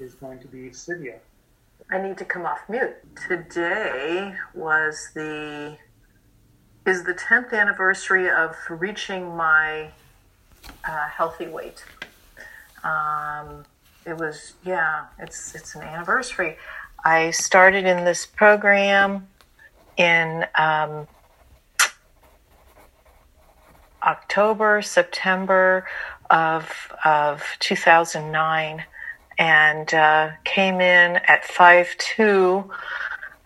is going to be Sivia. I need to come off mute. Today was the is the 10th anniversary of reaching my uh, healthy weight. Um, it was yeah, it's it's an anniversary. I started in this program in um, October, September of of 2009 and uh, came in at five two,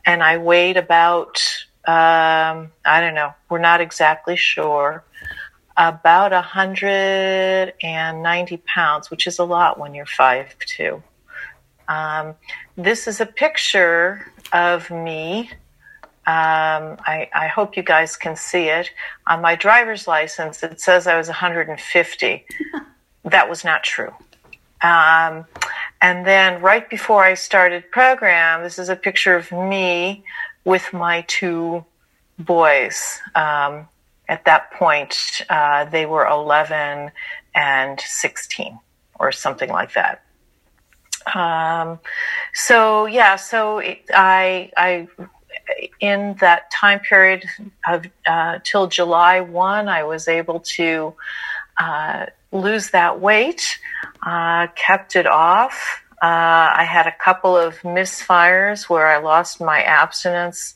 and I weighed about um, I don't know. We're not exactly sure. About 190 pounds, which is a lot when you're five two. Um, this is a picture of me. Um, I, I, hope you guys can see it. On my driver's license, it says I was 150. that was not true. Um, and then right before I started program, this is a picture of me with my two boys. Um, at that point, uh, they were 11 and 16 or something like that. Um, so yeah, so it, I, I, in that time period of uh, till July 1, I was able to uh, lose that weight, uh, kept it off. Uh, I had a couple of misfires where I lost my abstinence.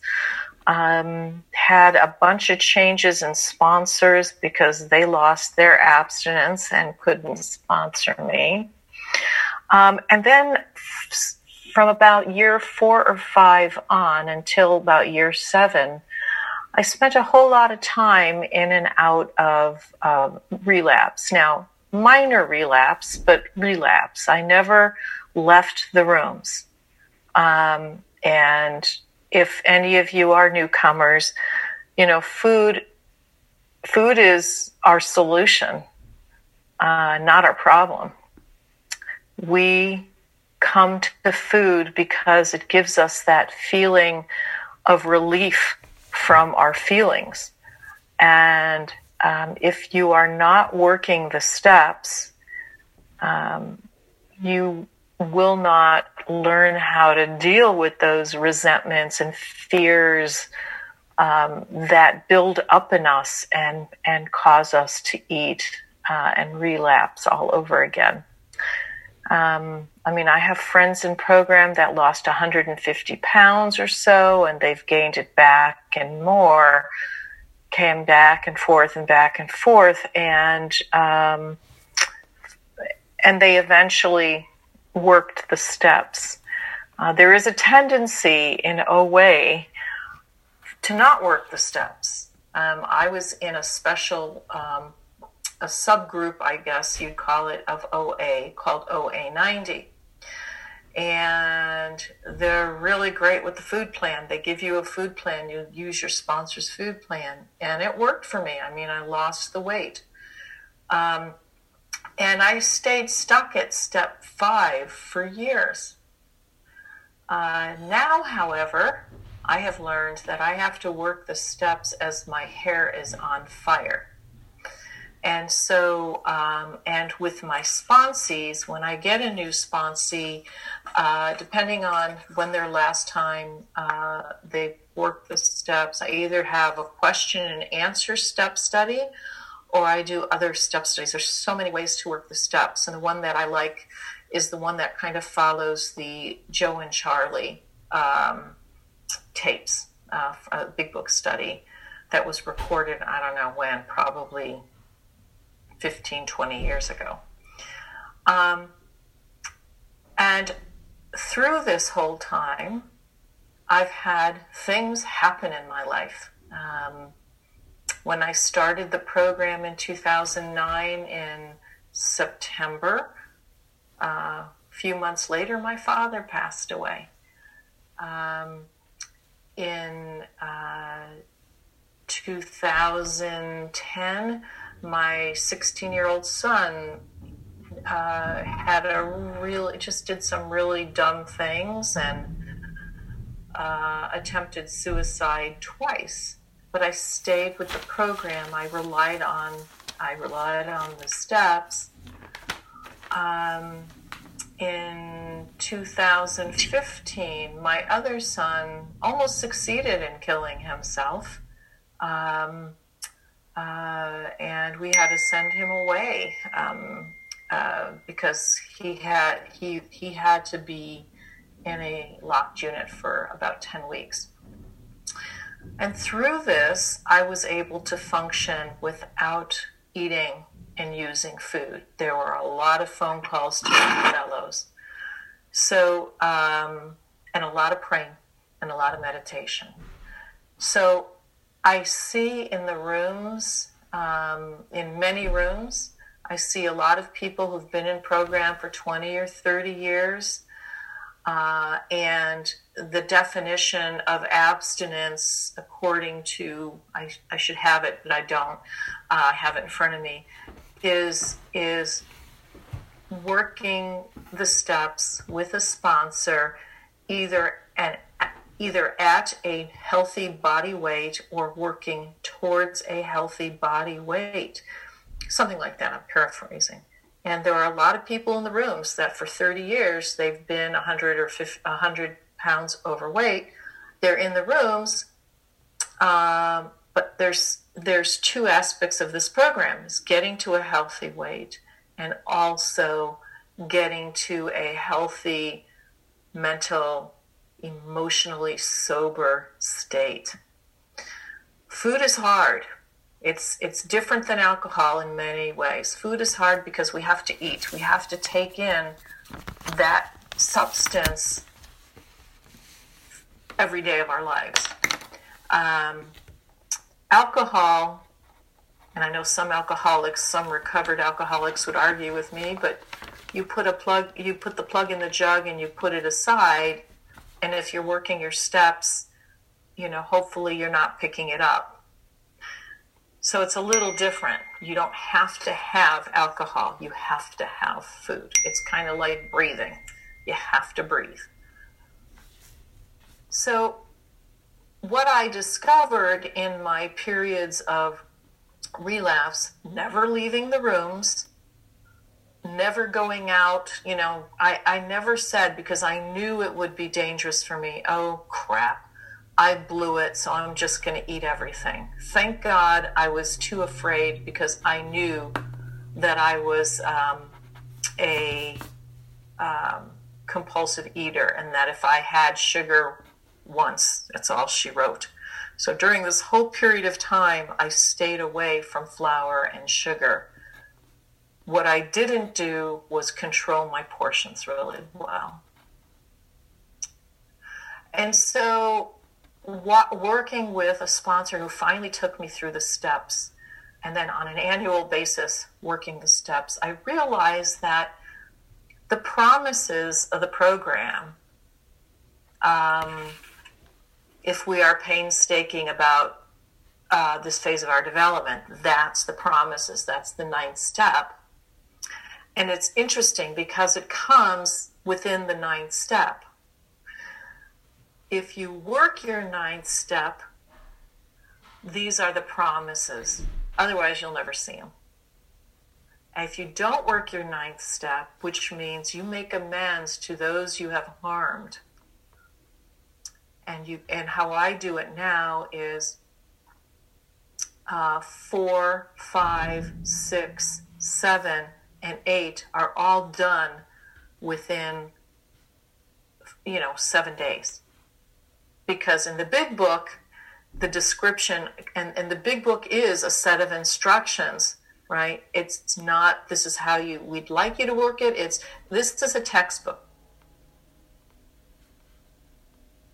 Um, had a bunch of changes in sponsors because they lost their abstinence and couldn't sponsor me. Um, and then from about year four or five on until about year seven, I spent a whole lot of time in and out of uh, relapse. Now, minor relapse, but relapse. I never left the rooms. Um, and if any of you are newcomers, you know, food, food is our solution, uh, not our problem. We come to food because it gives us that feeling of relief from our feelings. And um, if you are not working the steps, um, you will not learn how to deal with those resentments and fears um, that build up in us and and cause us to eat uh, and relapse all over again. Um, I mean, I have friends in program that lost 150 pounds or so, and they've gained it back and more. Came back and forth and back and forth, and um, and they eventually worked the steps. Uh, there is a tendency in OA to not work the steps. Um, I was in a special um, a subgroup, I guess you'd call it, of OA called OA 90. And they're really great with the food plan. They give you a food plan, you use your sponsor's food plan. And it worked for me. I mean, I lost the weight. Um, and I stayed stuck at step five for years. Uh, now, however, I have learned that I have to work the steps as my hair is on fire. And so, um, and with my sponsees, when I get a new sponsee, uh, depending on when their last time uh, they worked the steps, I either have a question and answer step study or I do other step studies. There's so many ways to work the steps. And the one that I like is the one that kind of follows the Joe and Charlie um, tapes, uh, a big book study that was recorded, I don't know when, probably 15, 20 years ago. Um, and through this whole time, I've had things happen in my life. Um, when I started the program in 2009 in September, uh, a few months later, my father passed away. Um, in uh, 2010, my 16 year old son uh, had a really just did some really dumb things and uh, attempted suicide twice. But i stayed with the program. I relied on i relied on the steps. Um, in 2015, my other son almost succeeded in killing himself. Um, uh, and we had to send him away um, uh, because he had he he had to be in a locked unit for about 10 weeks. And through this, I was able to function without eating and using food. There were a lot of phone calls to fellows. So, um, and a lot of praying and a lot of meditation. So, I see in the rooms, um, in many rooms, I see a lot of people who've been in program for 20 or 30 years uh, and the definition of abstinence, according to, I, I should have it, but I don't uh, have it in front of me, is, is working the steps with a sponsor, either at, either at a healthy body weight or working towards a healthy body weight. Something like that, I'm paraphrasing. And there are a lot of people in the rooms that for 30 years they've been 100 or 50, 100 pounds overweight. They're in the rooms, um, but there's there's two aspects of this program: is getting to a healthy weight and also getting to a healthy mental, emotionally sober state. Food is hard. It's it's different than alcohol in many ways. Food is hard because we have to eat. We have to take in that substance every day of our lives. Um, alcohol, and I know some alcoholics, some recovered alcoholics would argue with me, but you put a plug, you put the plug in the jug, and you put it aside. And if you're working your steps, you know, hopefully you're not picking it up so it's a little different. You don't have to have alcohol, you have to have food. It's kind of like breathing, you have to breathe. So, what I discovered in my periods of relapse, never leaving the rooms, never going out, you know, I, I never said because I knew it would be dangerous for me, oh crap, I blew it, so I'm just going to eat everything. Thank God I was too afraid because I knew that I was um, a um, compulsive eater and that if I had sugar once, that's all she wrote. So during this whole period of time, I stayed away from flour and sugar. What I didn't do was control my portions really well. And so working with a sponsor who finally took me through the steps and then on an annual basis working the steps, I realized that the promises of the program, um, if we are painstaking about uh, this phase of our development, that's the promises, that's the ninth step. And it's interesting because it comes within the ninth step if you work your ninth step, these are the promises. Otherwise, you'll never see them. if you don't work your ninth step, which means you make amends to those you have harmed, and you and how I do it now is uh, four, five, six, seven, and eight are all done within you know seven days because in the big book, the description and, and the big book is a set of instructions, right? It's not this is how you we'd like you to work it. It's this is a textbook.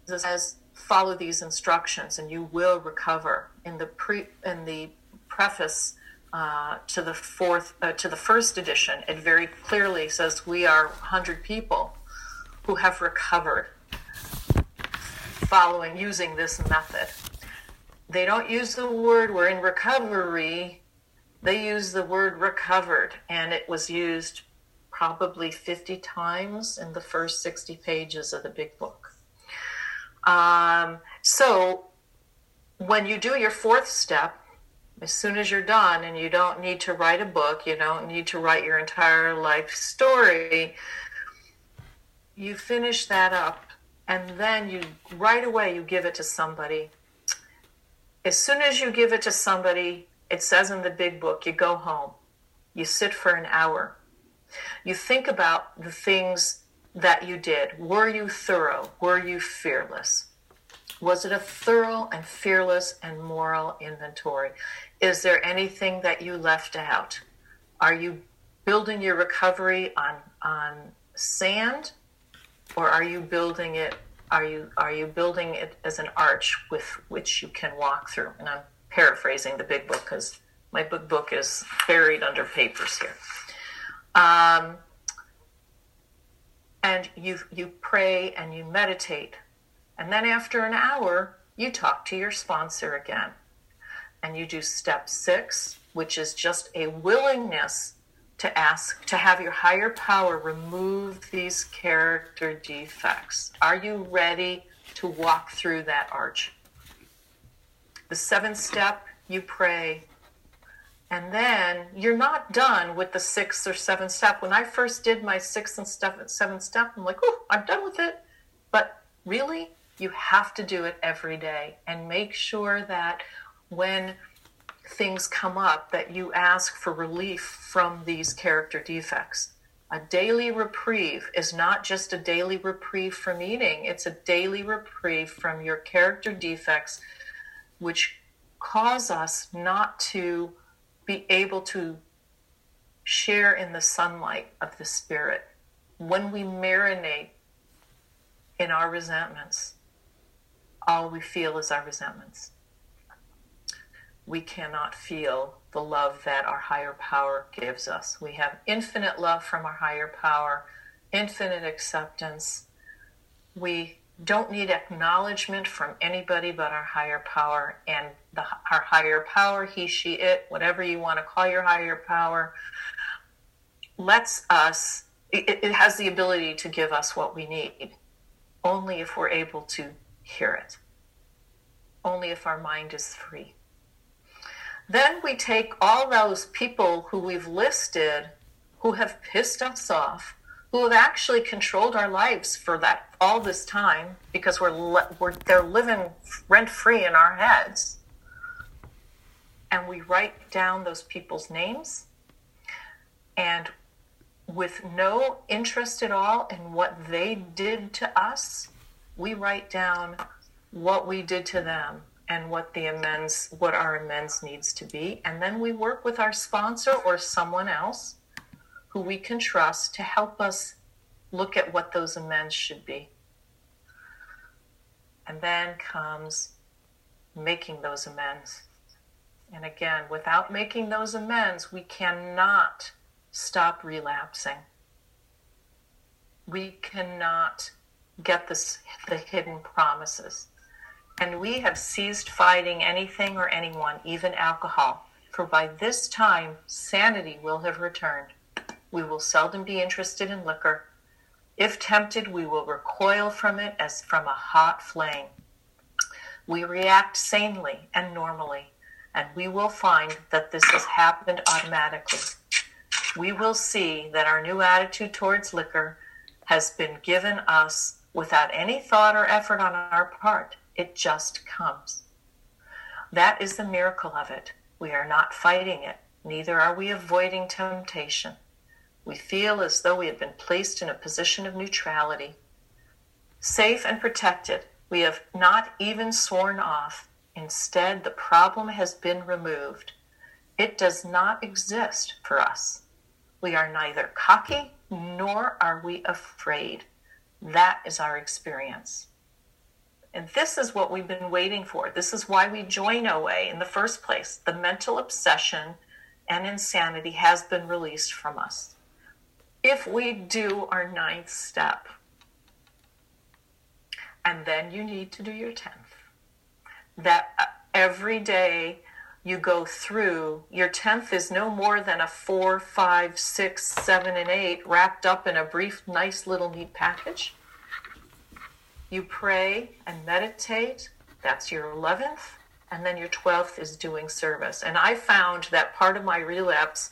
It says follow these instructions and you will recover. In the pre in the preface uh, to the fourth uh, to the first edition, it very clearly says we are 100 people who have recovered following using this method. They don't use the word we're in recovery, they use the word recovered, and it was used probably 50 times in the first 60 pages of the big book. Um, so when you do your fourth step, as soon as you're done and you don't need to write a book, you don't need to write your entire life story, you finish that up and then you right away you give it to somebody. As soon as you give it to somebody it says in the big book you go home. You sit for an hour. You think about the things that you did. Were you thorough? Were you fearless was it a thorough and fearless and moral inventory? Is there anything that you left out? Are you building your recovery on on sand? Or are you building it are you are you building it as an arch with which you can walk through? And i'm paraphrasing the big book because my book book is buried under papers here. Um, and you you pray and you meditate and then after an hour you talk to your sponsor again and you do step six which is just a willingness to ask to have your higher power remove these character defects. Are you ready to walk through that arch? The seventh step, you pray. And then you're not done with the sixth or seventh step. When I first did my sixth and seventh step, I'm like, oh, I'm done with it. But really, you have to do it every day and make sure that when things come up that you ask for relief from these character defects. A daily reprieve is not just a daily reprieve from eating, it's a daily reprieve from your character defects, which cause us not to be able to share in the sunlight of the Spirit. When we marinate in our resentments, all we feel is our resentments we cannot feel the love that our higher power gives us. We have infinite love from our higher power, infinite acceptance. We don't need acknowledgement from anybody but our higher power and the, our higher power, he, she, it, whatever you want to call your higher power, lets us, it, it has the ability to give us what we need only if we're able to hear it, only if our mind is free. Then we take all those people who we've listed who have pissed us off, who have actually controlled our lives for that all this time because we're, we're they're living rent free in our heads. And we write down those people's names and with no interest at all in what they did to us, we write down what we did to them and what the amends what our amends needs to be. And then we work with our sponsor or someone else who we can trust to help us look at what those amends should be. And then comes making those amends. And again without making those amends we cannot stop relapsing. We cannot get this, the hidden promises and we have ceased fighting anything or anyone, even alcohol, for by this time sanity will have returned. We will seldom be interested in liquor. If tempted, we will recoil from it as from a hot flame. We react sanely and normally, and we will find that this has happened automatically. We will see that our new attitude towards liquor has been given us without any thought or effort on our part it just comes. That is the miracle of it. We are not fighting it, neither are we avoiding temptation. We feel as though we had been placed in a position of neutrality. Safe and protected, we have not even sworn off. Instead, the problem has been removed. It does not exist for us. We are neither cocky nor are we afraid. That is our experience. And this is what we've been waiting for. This is why we join OA in the first place. The mental obsession and insanity has been released from us. If we do our ninth step, and then you need to do your 10th, that uh, every day you go through, your 10th is no more than a four, five, six, seven, and eight wrapped up in a brief, nice little neat package you pray and meditate. That's your 11th. And then your 12th is doing service. And I found that part of my relapse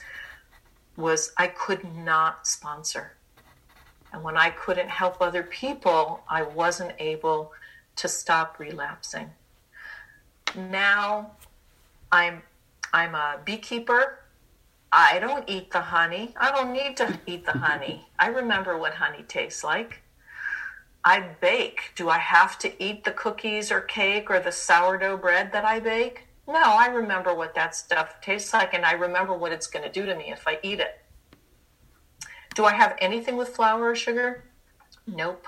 was I could not sponsor. And when I couldn't help other people, I wasn't able to stop relapsing. Now I'm I'm a beekeeper. I don't eat the honey. I don't need to eat the honey. I remember what honey tastes like. I bake. Do I have to eat the cookies or cake or the sourdough bread that I bake? No, I remember what that stuff tastes like and I remember what it's going to do to me if I eat it. Do I have anything with flour or sugar? Nope.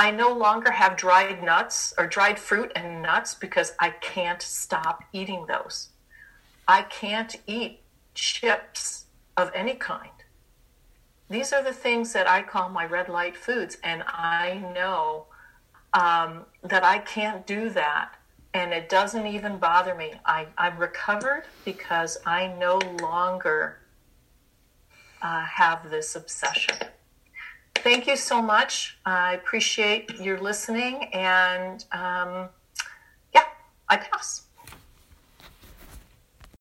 I no longer have dried nuts or dried fruit and nuts because I can't stop eating those. I can't eat chips of any kind. These are the things that I call my red light foods, and I know um, that I can't do that, and it doesn't even bother me. I, I'm recovered because I no longer uh, have this obsession. Thank you so much. I appreciate your listening, and um, yeah, I pass.